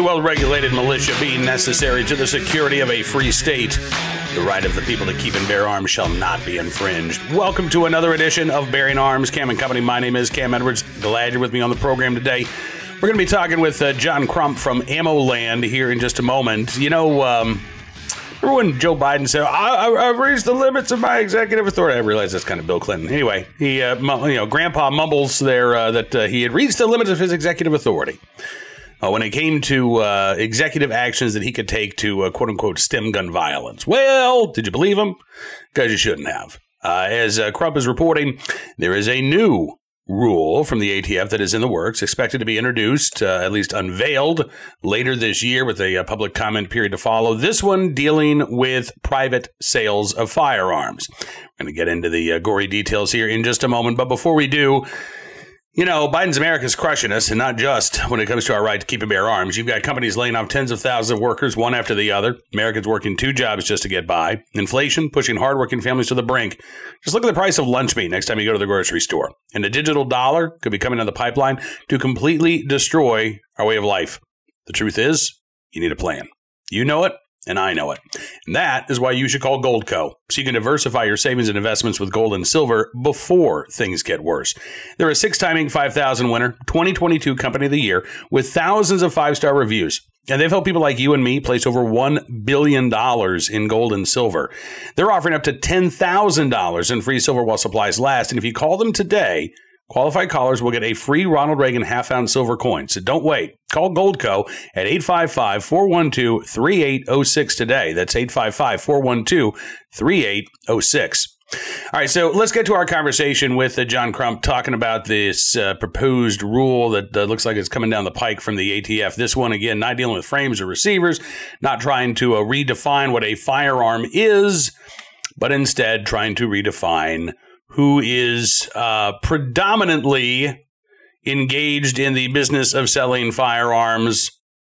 well regulated militia being necessary to the security of a free state, the right of the people to keep and bear arms shall not be infringed. Welcome to another edition of Bearing Arms, Cam and Company. My name is Cam Edwards. Glad you're with me on the program today. We're going to be talking with uh, John Crump from Ammoland here in just a moment. You know, um, remember when Joe Biden said, I, have reached the limits of my executive authority? I realize that's kind of Bill Clinton. Anyway, he, uh, you know, Grandpa mumbles there uh, that uh, he had reached the limits of his executive authority. Uh, when it came to uh, executive actions that he could take to uh, quote unquote stem gun violence. Well, did you believe him? Because you shouldn't have. as Crump is reporting, there is a new rule from the ATF that is in the works, expected to be introduced, uh, at least unveiled later this year with a, a, public comment period to follow. This one dealing with private sales of firearms. We're going to get into the uh, gory details here in just a moment. But before we do, you know, Biden's America is crushing us, and not just when it comes to our right to keep and bear arms. You've got companies laying off tens of thousands of workers, one after the other. Americans working two jobs just to get by. Inflation pushing hardworking families to the brink. Just look at the price of lunch meat next time you go to the grocery store. And the digital dollar could be coming down the pipeline to completely destroy our way of life. The truth is, you need a plan. You know it and I know it. And that is why you should call Goldco, so you can diversify your savings and investments with gold and silver before things get worse. They're a six timing 5,000 winner, 2022 Company of the Year, with thousands of five star reviews. And they've helped people like you and me place over $1 billion in gold and silver. They're offering up to $10,000 in free silver while supplies last. And if you call them today, Qualified callers will get a free Ronald Reagan half ounce silver coin. So don't wait. Call Goldco at 855 412 3806 today. That's 855 412 3806. All right, so let's get to our conversation with uh, John Crump talking about this uh, proposed rule that uh, looks like it's coming down the pike from the ATF. This one, again, not dealing with frames or receivers, not trying to uh, redefine what a firearm is, but instead trying to redefine who is uh, predominantly engaged in the business of selling firearms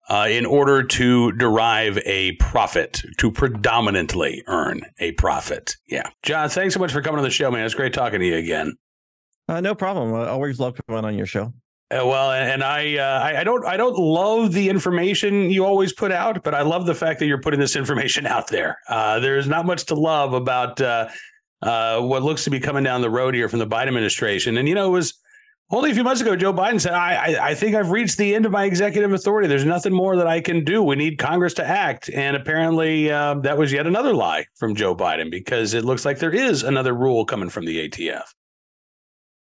uh, in order to derive a profit, to predominantly earn a profit. Yeah. John, thanks so much for coming on the show, man. It's great talking to you again. Uh, no problem. I always love coming on your show. Uh, well, and I, uh, I, I don't, I don't love the information you always put out, but I love the fact that you're putting this information out there. Uh, there's not much to love about uh, what looks to be coming down the road here from the Biden administration. And, you know, it was only a few months ago, Joe Biden said, I, I, I, think I've reached the end of my executive authority. There's nothing more that I can do. We need Congress to act. And apparently, uh, that was yet another lie from Joe Biden because it looks like there is another rule coming from the ATF.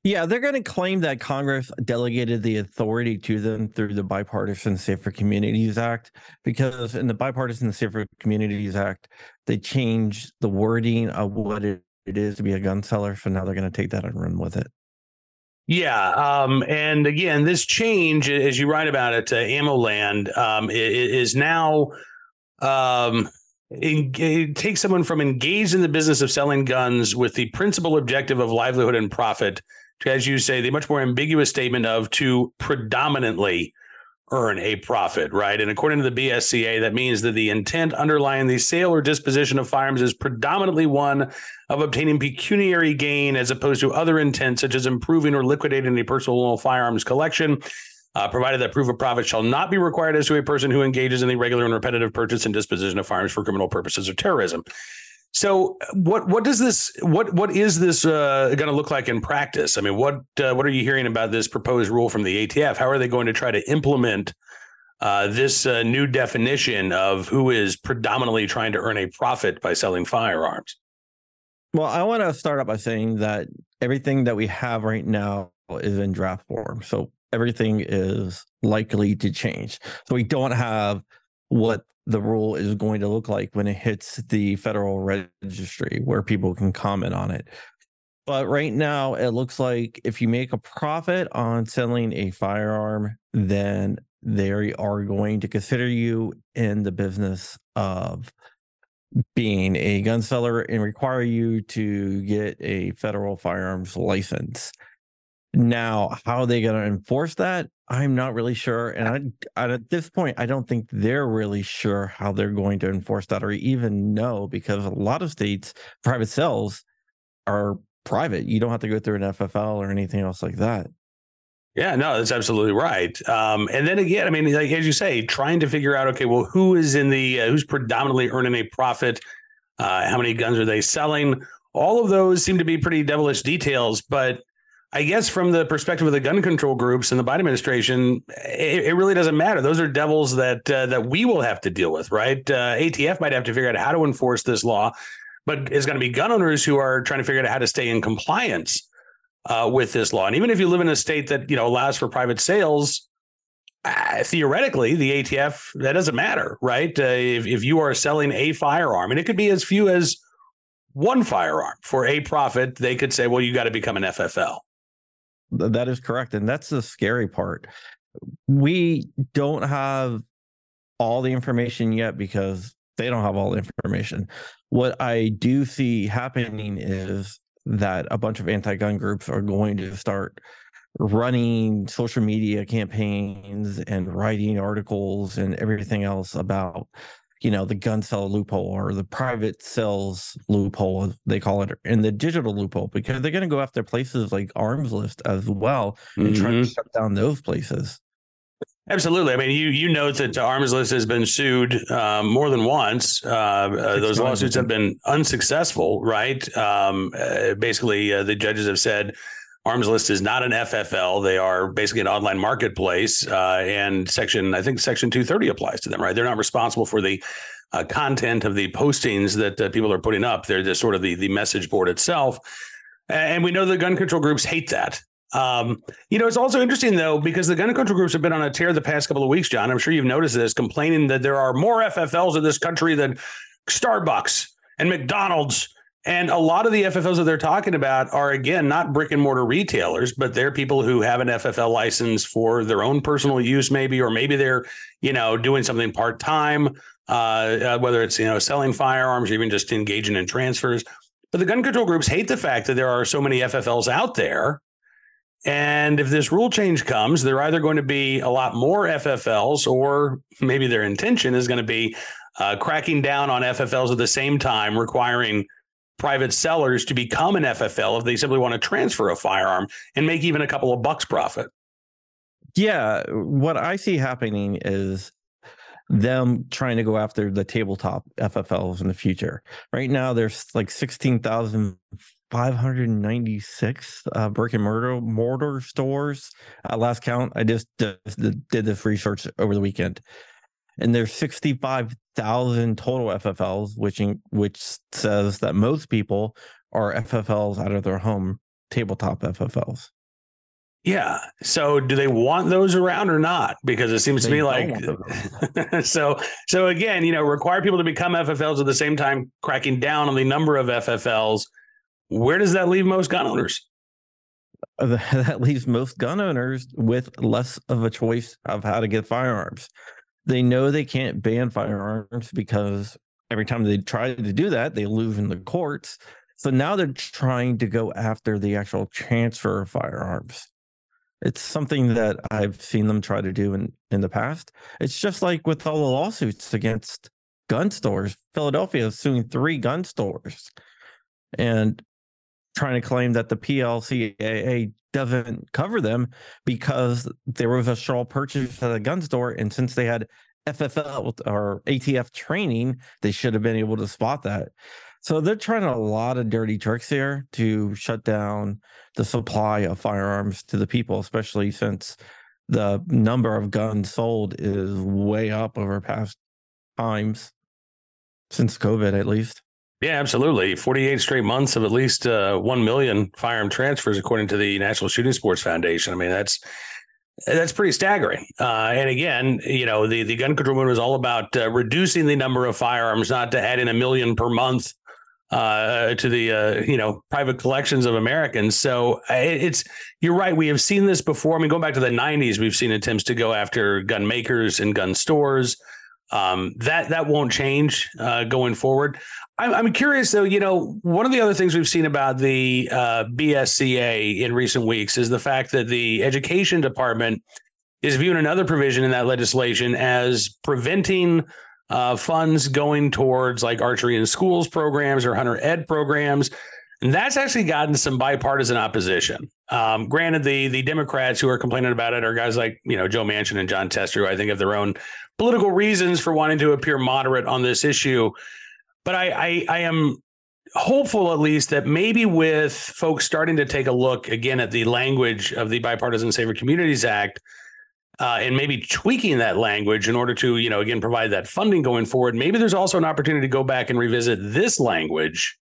Yeah, they're going to claim that Congress delegated the authority to them through the Bipartisan Safer Communities Act, because in the Bipartisan Safer Communities Act, they changed the wording of what it it is to be a gun seller. So now they're going to take that and run with it. Yeah, um, and again, this change, as you write about it, uh, Ammoland um, is now um, it takes someone from engaged in the business of selling guns with the principal objective of livelihood and profit to, as you say, the much more ambiguous statement of to predominantly earn a profit, right? And according to the BSCA, that means that the intent underlying the sale or disposition of firearms is predominantly one of obtaining pecuniary gain as opposed to other intents such as improving or liquidating a personal firearms collection. Uh, provided that proof of profit shall not be required as to a person who engages in the regular and repetitive purchase and disposition of firearms for criminal purposes or terrorism. So what what does this what what is this uh, going to look like in practice? I mean, what uh, what are you hearing about this proposed rule from the ATF? How are they going to try to implement uh, this uh, new definition of who is predominantly trying to earn a profit by selling firearms? Well, I want to start out by saying that everything that we have right now is in draft form. So everything is likely to change. So we don't have what the rule is going to look like when it hits the federal registry where people can comment on it. But right now, it looks like if you make a profit on selling a firearm, then they are going to consider you in the business of being a gun seller and require you to get a federal firearms license. Now, how are they going to enforce that? I'm not really sure. And I, at this point, I don't think they're really sure how they're going to enforce that or even know because a lot of states, private sales are private. You don't have to go through an FFL or anything else like that. Yeah, no, that's absolutely right. Um, and then again, I mean, like as you say, trying to figure out, okay, well, who is in the uh, who's predominantly earning a profit? Uh, how many guns are they selling? All of those seem to be pretty devilish details, but I guess from the perspective of the gun control groups and the Biden administration, it, it really doesn't matter. Those are devils that uh, that we will have to deal with, right? Uh, ATF might have to figure out how to enforce this law, but it's going to be gun owners who are trying to figure out how to stay in compliance uh, with this law. And even if you live in a state that you know allows for private sales, uh, theoretically, the ATF that doesn't matter, right? Uh, if if you are selling a firearm, and it could be as few as one firearm for a profit, they could say, well, you got to become an FFL. That is correct. And that's the scary part. We don't have all the information yet because they don't have all the information. What I do see happening is that a bunch of anti-gun groups are going to start running social media campaigns and writing articles and everything else about you know the gun sale loophole or the private sales loophole they call it and the digital loophole because they're going to go after places like Armslist as well and mm-hmm. try to mm-hmm. shut down those places Absolutely. I mean, you you note that Armslist has been sued um, more than once. Uh, uh, those lawsuits have been unsuccessful, right? Um, uh, basically, uh, the judges have said Armslist is not an FFL. They are basically an online marketplace, uh, and section I think Section 230 applies to them, right? They're not responsible for the uh, content of the postings that people are putting up. They're just sort of the the message board itself. And we know the gun control groups hate that. Um, you know, it's also interesting though because the gun control groups have been on a tear the past couple of weeks, John. I'm sure you've noticed this, complaining that there are more FFLs in this country than Starbucks and McDonald's. And a lot of the FFLs that they're talking about are again not brick and mortar retailers, but they're people who have an FFL license for their own personal use, maybe, or maybe they're you know doing something part time, uh, uh, whether it's you know selling firearms, or even just engaging in transfers. But the gun control groups hate the fact that there are so many FFLs out there and if this rule change comes, they're either going to be a lot more FFLs, or maybe their intention is going to be uh, cracking down on FFLs at the same time, requiring private sellers to become an FFL if they simply want to transfer a firearm and make even a couple of bucks profit. Yeah, what I see happening is them trying to go after the tabletop FFLs in the future. Right now, there's like 16,000 596 uh, brick and mortar mortar stores at last count. I just did, did this research over the weekend, and there's 65,000 total FFLs, which in, which says that most people are FFLs out of their home tabletop FFLs. Yeah. So do they want those around or not? Because it seems they to me like so so again, you know, require people to become FFLs at the same time cracking down on the number of FFLs where does that leave most gun owners? That leaves most gun owners with less of a choice of how to get firearms. They know they can't ban firearms because every time they try to do that, they lose in the courts. So now they're trying to go after the actual transfer of firearms. It's something that I've seen them try to do in, in the past. It's just like with all the lawsuits against gun stores. Philadelphia is suing three gun stores. And trying to claim that the PLCAA doesn't cover them because there was a straw purchase at a gun store. And since they had FFL or ATF training, they should have been able to spot that. So they're trying a lot of dirty tricks here to shut down the supply of firearms to the people, especially since the number of guns sold is way up over past times since COVID, at least. Yeah, absolutely. 48 straight months of at least uh, 1 million firearm transfers, according to the National Shooting Sports Foundation. I mean, that's that's pretty staggering. Uh, and again, you know, the, the gun control movement was all about uh, reducing the number of firearms, not to add in a million per month uh, to the uh, you know private collections of Americans. So uh, it's you're right. We have seen this before. I mean, going back to the '90s, we've seen attempts to go after gun makers and gun stores. Um, that that won't change uh, going forward. I'm, I'm curious though. You know, one of the other things we've seen about the uh, BSCA in recent weeks is the fact that the education department is viewing another provision in that legislation as preventing uh, funds going towards like archery in schools programs or hunter ed programs. And that's actually gotten some bipartisan opposition. Um, granted, the the Democrats who are complaining about it are guys like you know Joe Manchin and Jon Tester, who I think have their own political reasons for wanting to appear moderate on this issue. But I, I, I am hopeful, at least, that maybe with folks starting to take a look again at the language of the Bipartisan Safer Communities Act. Uh, and maybe tweaking that language in order to, you know, again, provide that funding going forward. Maybe there's also an opportunity to go back and revisit this language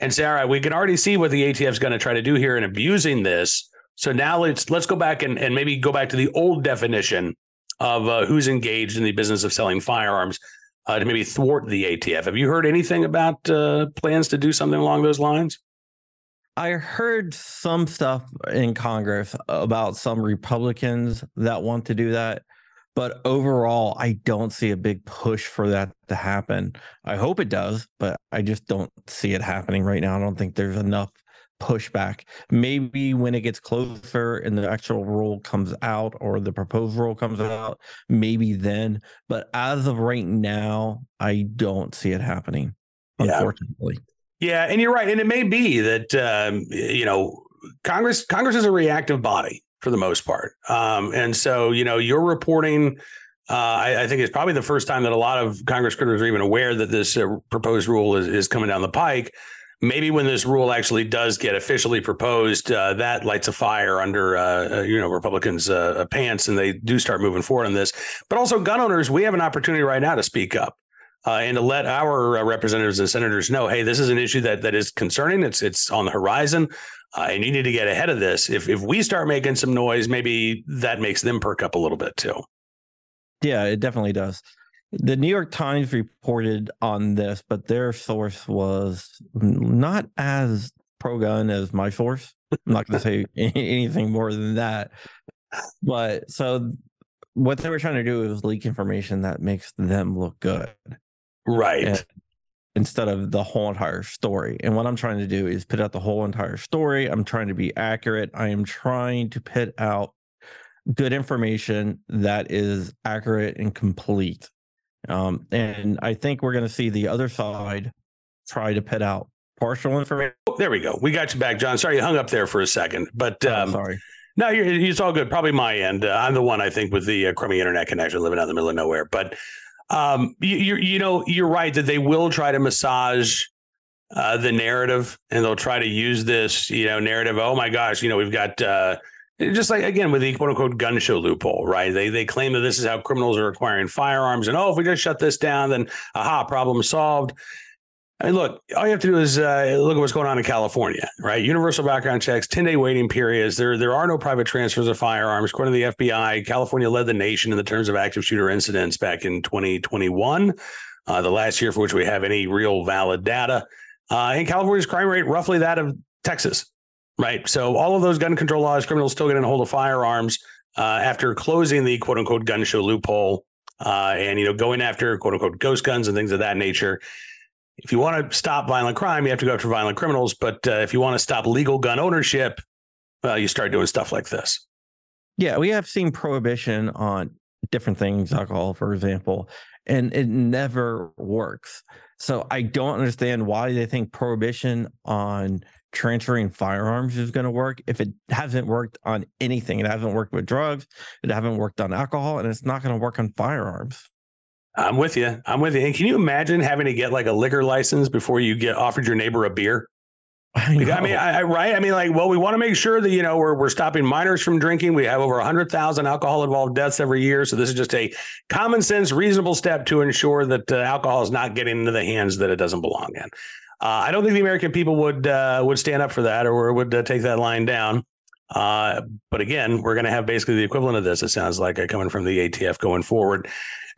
and say, all right, we can already see what the ATF is going to try to do here in abusing this. So now let's let's go back and, and maybe go back to the old definition of uh, who's engaged in the business of selling firearms uh, to maybe thwart the ATF. Have you heard anything about uh, plans to do something along those lines? I heard some stuff in Congress about some Republicans that want to do that. But overall, I don't see a big push for that to happen. I hope it does, but I just don't see it happening right now. I don't think there's enough pushback. Maybe when it gets closer and the actual rule comes out or the proposed rule comes out, maybe then. But as of right now, I don't see it happening, yeah. unfortunately. Yeah, and you're right. And it may be that um, you know Congress Congress is a reactive body for the most part. Um, and so, you know, you're reporting. Uh, I, I, think it's probably the first time that a lot of Congress critters are even aware that this uh, proposed rule is, is coming down the pike. Maybe when this rule actually does get officially proposed, uh, that lights a fire under uh, uh, you know Republicans' uh, pants, and they do start moving forward on this. But also, gun owners, we have an opportunity right now to speak up. Uh, and to let our representatives and senators know, hey, this is an issue that that is concerning. It's it's on the horizon uh, and you need to get ahead of this. If if we start making some noise, maybe that makes them perk up a little bit too. Yeah, it definitely does. The New York Times reported on this, but their source was not as pro gun as my source. I'm not going to say anything more than that. But so what they were trying to do is leak information that makes them look good. Right. And instead of the whole entire story. And what I'm trying to do is put out the whole entire story. I'm trying to be accurate. I am trying to put out good information that is accurate and complete. Um, and I think we're going to see the other side try to put out partial information. Oh, there we go. We got you back, John. Sorry you hung up there for a second, but oh, um, oh, sorry. No, you're, it's all good. Probably my end. Uh, I'm the one I think with the uh, crummy internet connection, living out in the middle of nowhere. But um, you, you, know, you're right that they will try to massage uh, the narrative, and they'll try to use this, you know, narrative. Oh my gosh, you know, we've got uh, just like again with the quote unquote gun show loophole, right? They they claim that this is how criminals are acquiring firearms, and oh, if we just shut this down, then aha, problem solved. I mean, look, all you have to do is uh, look at what's going on in California, right? Universal background checks, 10 day waiting periods. There, there are no private transfers of firearms. According to the FBI, California led the nation in the terms of active shooter incidents back in 2021, uh, the last year for which we have any real valid data. Uh, and California's crime rate roughly that of Texas, right? So all of those gun control laws, criminals still getting a hold of firearms uh, after closing the quote unquote gun show loophole uh, and, you know, going after quote unquote ghost guns and things of that nature if you want to stop violent crime, you have to go after violent criminals. But uh, if you want to stop legal gun ownership, well, you start doing stuff like this. Yeah, we have seen prohibition on different things, alcohol, for example, and it never works. So I don't understand why they think prohibition on transferring firearms is going to work if it hasn't worked on anything. It hasn't worked with drugs, it hasn't worked on alcohol, and it's not going to work on firearms. I'm with you. I'm with you. And can you imagine having to get like a liquor license before you get offered your neighbor a beer? I, I mean, I, right? I mean, like, well, we want to make sure that you know we're we're stopping minors from drinking. We have over hundred thousand alcohol involved deaths every year, so this is just a common sense, reasonable step to ensure that uh, alcohol is not getting into the hands that it doesn't belong in. Uh, I don't think the American people would uh, would stand up for that or would uh, take that line down. Uh, but again, we're going to have basically the equivalent of this. It sounds like uh, coming from the ATF going forward.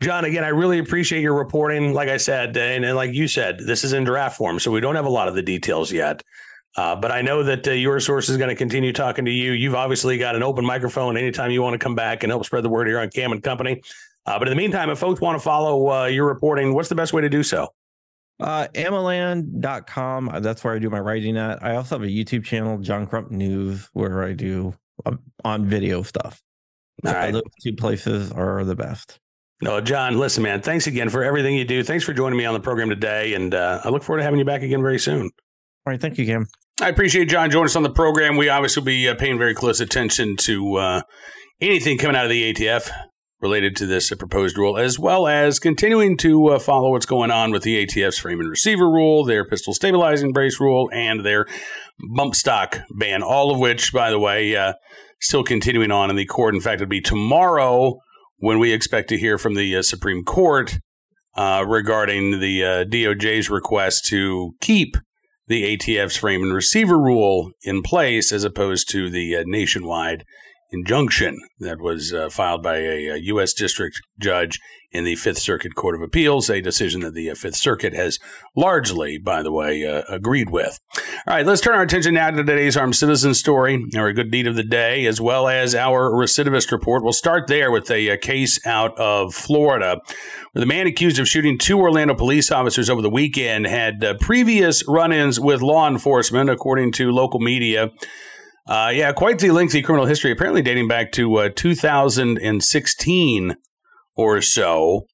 John, again, I really appreciate your reporting. Like I said, and, and, like you said, this is in draft form, so we don't have a lot of the details yet. Uh, but I know that uh, your source is going to continue talking to you. You've obviously got an open microphone anytime you want to come back and help spread the word here on Cam and Company. Uh, but in the meantime, if folks want to follow uh, your reporting, what's the best way to do so? Uh, Ammoland.com. Uh, that's where I do my writing at. I also have a YouTube channel, John Crump News, where I do um, on video stuff. So right. Those two places are the best. No, John, listen, man, thanks again for everything you do. Thanks for joining me on the program today. And uh, I look forward to having you back again very soon. All right. Thank you, Cam. I appreciate John joining us on the program. We obviously will be uh, paying very close attention to uh, anything coming out of the ATF related to this uh, proposed rule, as well as continuing to uh, follow what's going on with the ATF's frame and receiver rule, their pistol stabilizing brace rule, and their bump stock ban. All of which, by the way, uh, still continuing on in the court. In fact, it'll be tomorrow when we expect to hear from the uh, Supreme Court uh, regarding the uh, DOJ's request to keep the ATF's frame and receiver rule in place as opposed to the uh, nationwide injunction that was uh, filed by a, a, U.S. district judge in the Fifth Circuit Court of Appeals, a decision that the uh, Fifth Circuit has largely, by the way, uh, agreed with. All right, let's turn our attention now to today's armed citizen story, our good deed of the day, as well as our recidivist report. We'll start there with a, a case out of Florida. Where the man accused of shooting two Orlando police officers over the weekend had uh, previous run ins with law enforcement, according to local media. Uh, yeah, quite the lengthy criminal history, apparently dating back to uh, 2016 or so.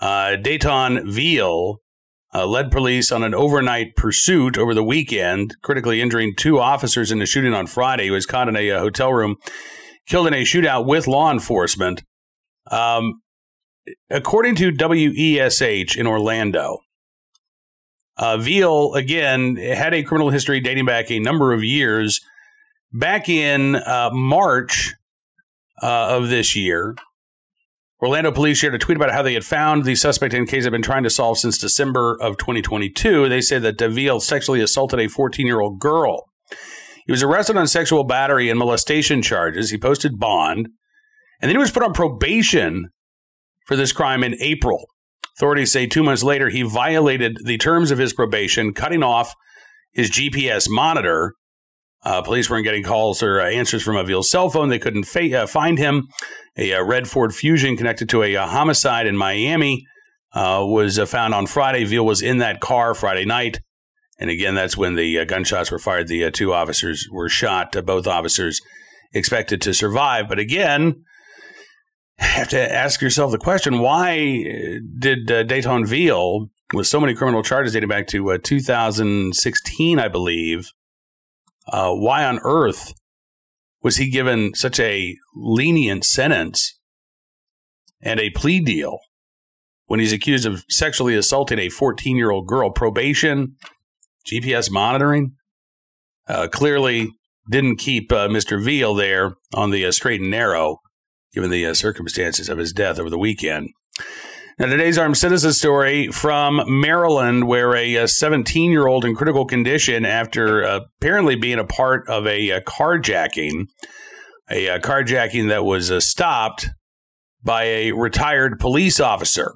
Uh, Dayton Veal uh, led police on an overnight pursuit over the weekend, critically injuring two officers in a shooting on Friday. He was caught in a, uh, hotel room, killed in a shootout with law enforcement. Um, according to WESH in Orlando, uh, Veal, again, had a criminal history dating back a number of years back in uh, March uh, of this year, Orlando police shared a tweet about how they had found the suspect in case they've been trying to solve since December of 2022. They said that DeVille sexually assaulted a 14 year old girl. He was arrested on sexual battery and molestation charges. He posted bond, and then he was put on probation for this crime in April. Authorities say two months later, he violated the terms of his probation, cutting off his GPS monitor uh, police weren't getting calls or uh, answers from Avil's cell phone. They couldn't fa- uh, find him. A, uh, red Ford Fusion connected to a, uh, homicide in Miami uh, was found on Friday. Veal was in that car Friday night. And again, that's when the gunshots were fired. The two officers were shot. both officers expected to survive. But again, have to ask yourself the question why did Dayton Veal, with so many criminal charges dating back to 2016, I believe, uh, why on earth was he given such a lenient sentence and a plea deal when he's accused of sexually assaulting a 14 year old girl? Probation, GPS monitoring, uh, clearly didn't keep uh, Mr. Veal there on the uh, straight and narrow, given the uh, circumstances of his death over the weekend. Now, today's armed citizen story from Maryland, where a 17 year old in critical condition after uh, apparently being a part of a, a carjacking, a, a, carjacking that was uh, stopped by a retired police officer.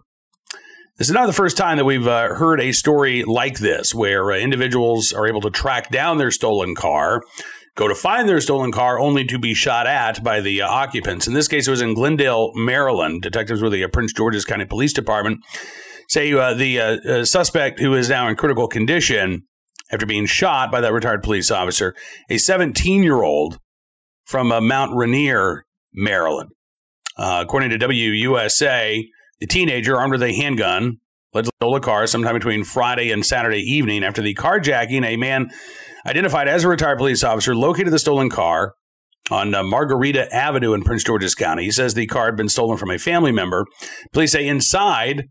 This is not the first time that we've uh, heard a story like this, where uh, individuals are able to track down their stolen car go to find their stolen car only to be shot at by the uh, occupants. In this case, it was in Glendale, Maryland. Detectives with the uh, Prince George's County Police Department say uh, the uh, uh, suspect, who is now in critical condition after being shot by that retired police officer, a 17 year old from uh, Mount Rainier, Maryland. according to WUSA, the teenager armed with a handgun led stole a car sometime between Friday and Saturday evening. After the carjacking, a man identified as a retired police officer, located the stolen car on uh, Margarita Avenue in Prince George's County. He says the car had been stolen from a family member. Police say inside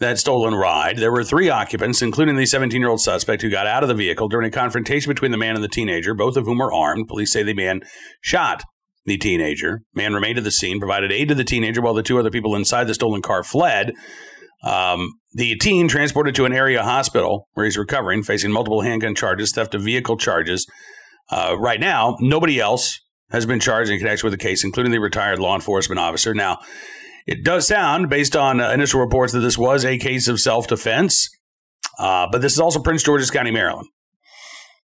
that stolen ride, there were three occupants, including the 17 year old suspect who got out of the vehicle during a confrontation between the man and the teenager, both of whom were armed. Police say the man shot the teenager. Man remained at the scene, provided aid to the teenager while the two other people inside the stolen car fled. Um, the teen transported to an area hospital where he's recovering, facing multiple handgun charges, theft of vehicle charges. Uh, right now, nobody else has been charged in connection with the case, including the retired law enforcement officer. Now, it does sound, based on uh, initial reports, that this was a case of self defense, uh, but this is also Prince George's County, Maryland,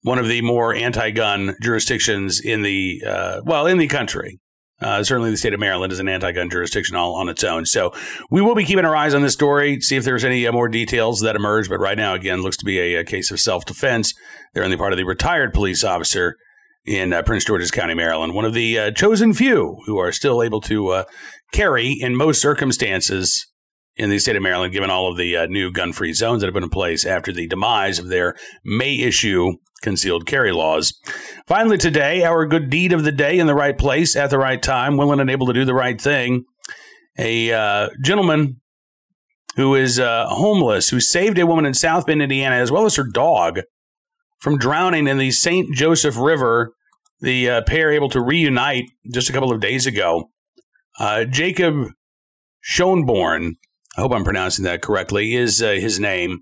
one of the more anti gun jurisdictions in the, uh, well, in the country. Uh, certainly, the state of Maryland is an anti-gun jurisdiction all on its own. So we will be keeping our eyes on this story, see if there's any uh, more details that emerge. But right now, again, looks to be a, a case of self-defense. They're on the part of the retired police officer in uh, Prince George's County, Maryland, one of the uh, chosen few who are still able to uh, carry in most circumstances in the state of Maryland, given all of the uh, new gun-free zones that have been in place after the demise of their May issue concealed carry laws. Finally, today, our good deed of the day in the right place at the right time, willing and able to do the right thing. A uh, gentleman who is uh, homeless, who saved a woman in South Bend, Indiana, as well as her dog from drowning in the St. Joseph River. The uh, pair able to reunite just a couple of days ago. Uh, Jacob Schoenborn, I hope I'm pronouncing that correctly, is uh, his name.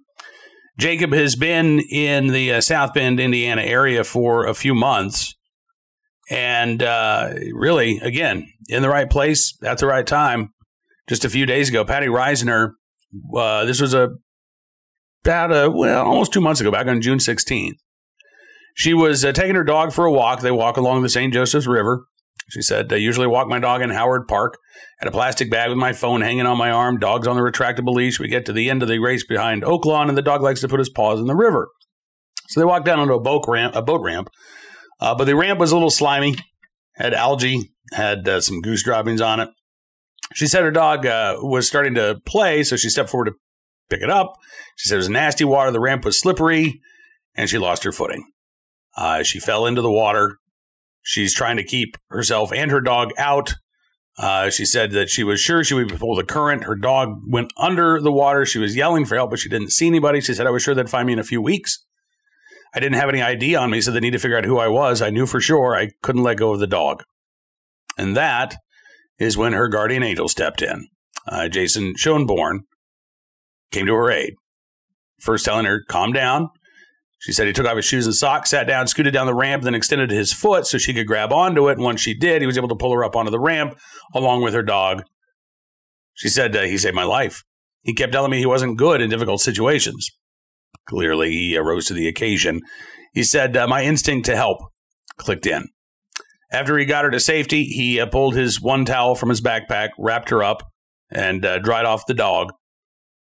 Jacob has been in the uh, South Bend, Indiana area for a few months. And uh, really, again, in the right place at the right time. Just a few days ago, Patty Reisner, uh, this was a about a, well, almost two months ago, back on June 16th. She was uh, taking her dog for a walk. They walk along the St. Joseph's River. She said, I usually walk my dog in Howard Park. Had a plastic bag with my phone hanging on my arm. Dog's on the retractable leash. We get to the end of the race behind Oak Lawn, and the dog likes to put his paws in the river. So they walked down onto a boat ramp, a boat ramp. Uh, but the ramp was a little slimy, had algae, had uh, some goose droppings on it. She said her dog uh, was starting to play, so she stepped forward to pick it up. She said it was nasty water. The ramp was slippery, and she lost her footing. Uh, she fell into the water. She's trying to keep herself and her dog out. Uh, she said that she was sure she would pull the current. Her dog went under the water. She was yelling for help, but she didn't see anybody. She said, I was sure they'd find me in a few weeks. I didn't have any ID on me, so they need to figure out who I was. I knew for sure I couldn't let go of the dog. And that is when her guardian angel stepped in. Uh, Jason Schoenborn came to her aid, first telling her, calm down. She said he took off his shoes and socks, sat down, scooted down the ramp, then extended his foot so she could grab onto it. And once she did, he was able to pull her up onto the ramp along with her dog. She said uh, he saved my life. He kept telling me he wasn't good in difficult situations. Clearly, he rose to the occasion. He said, uh, My instinct to help clicked in. After he got her to safety, he uh, pulled his one towel from his backpack, wrapped her up, and uh, dried off the dog.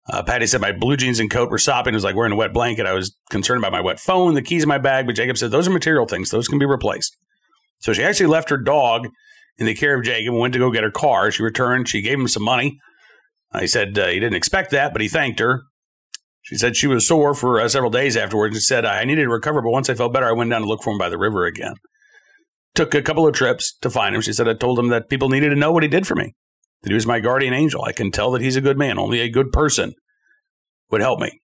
Uh, Patty said my blue jeans and coat were sopping. It was like wearing a wet blanket. I was concerned about my wet phone, the keys in my bag, but Jacob said those are material things. Those can be replaced. So she actually left her dog in the care of Jacob and went to go get her car. She returned. She gave him some money. Uh, he said uh, he didn't expect that, but he thanked her. She said she was sore for uh, several days afterwards and said, I needed to recover, but once I felt better, I went down to look for him by the river again. Took a couple of trips to find him. She said, I told him that people needed to know what he did for me, that he was my guardian angel. I can tell that he's a good man. Only a good person would help me.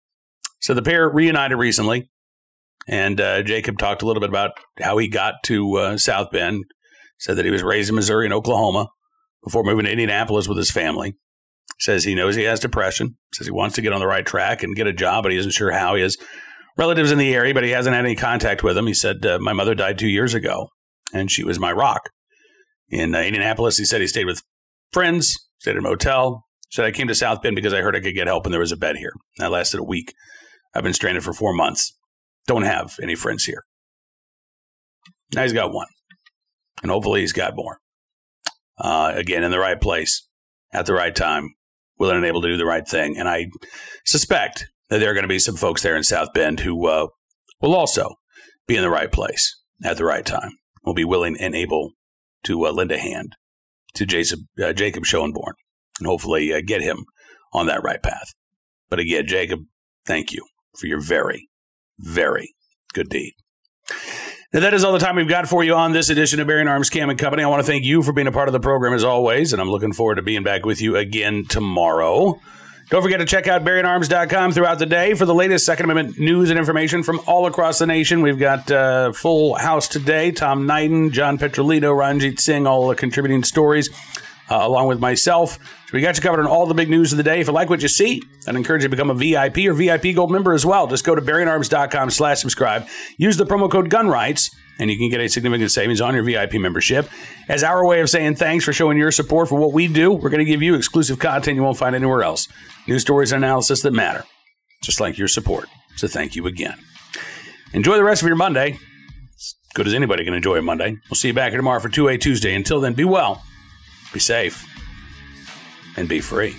So the pair reunited recently, and uh, Jacob talked a little bit about how he got to uh, South Bend. Said that he was raised in Missouri and Oklahoma before moving to Indianapolis with his family. Says he knows he has depression. Says he wants to get on the right track and get a job, but he isn't sure how. He has relatives in the area, but he hasn't had any contact with them. He said, uh, My mother died two years ago, and she was my rock. In uh, Indianapolis, he said he stayed with friends, stayed at a motel, Said I came to South Bend because I heard I could get help and there was a bed here. That lasted a week. I've been stranded for four months. Don't have any friends here. Now he's got one. And hopefully he's got more. Uh, again, in the right place, at the right time, willing and able to do the right thing. And I suspect that there are going to be some folks there in South Bend who uh, will also be in the right place at the right time, will be willing and able to uh, lend a hand to Jacob, uh, Jacob Schoenborn and hopefully uh, get him on that right path. But again, Jacob, thank you for your very, very good deed. Now, that is all the time we've got for you on this edition of Bearing Arms Cam and Company. I want to thank you for being a part of the program as always, and I'm looking forward to being back with you again tomorrow. Don't forget to check out bearingarms.com throughout the day for the latest Second Amendment news and information from all across the nation. We've got uh, full house today. Tom Knighton, John Petrolito, Ranjit Singh, all contributing stories uh, along with myself. So we got you covered on all the big news of the day. If you like what you see, I'd encourage you to become a VIP or VIP Gold member as well. Just go to bearingarms.com slash subscribe. Use the promo code GUNRIGHTS, and you can get a significant savings on your VIP membership. As our way of saying thanks for showing your support for what we do, we're going to give you exclusive content you won't find anywhere else. News stories and analysis that matter, just like your support. So thank you again. Enjoy the rest of your Monday. As good as anybody can enjoy a Monday. We'll see you back here tomorrow for 2A Tuesday. Until then, be well be safe, and be free.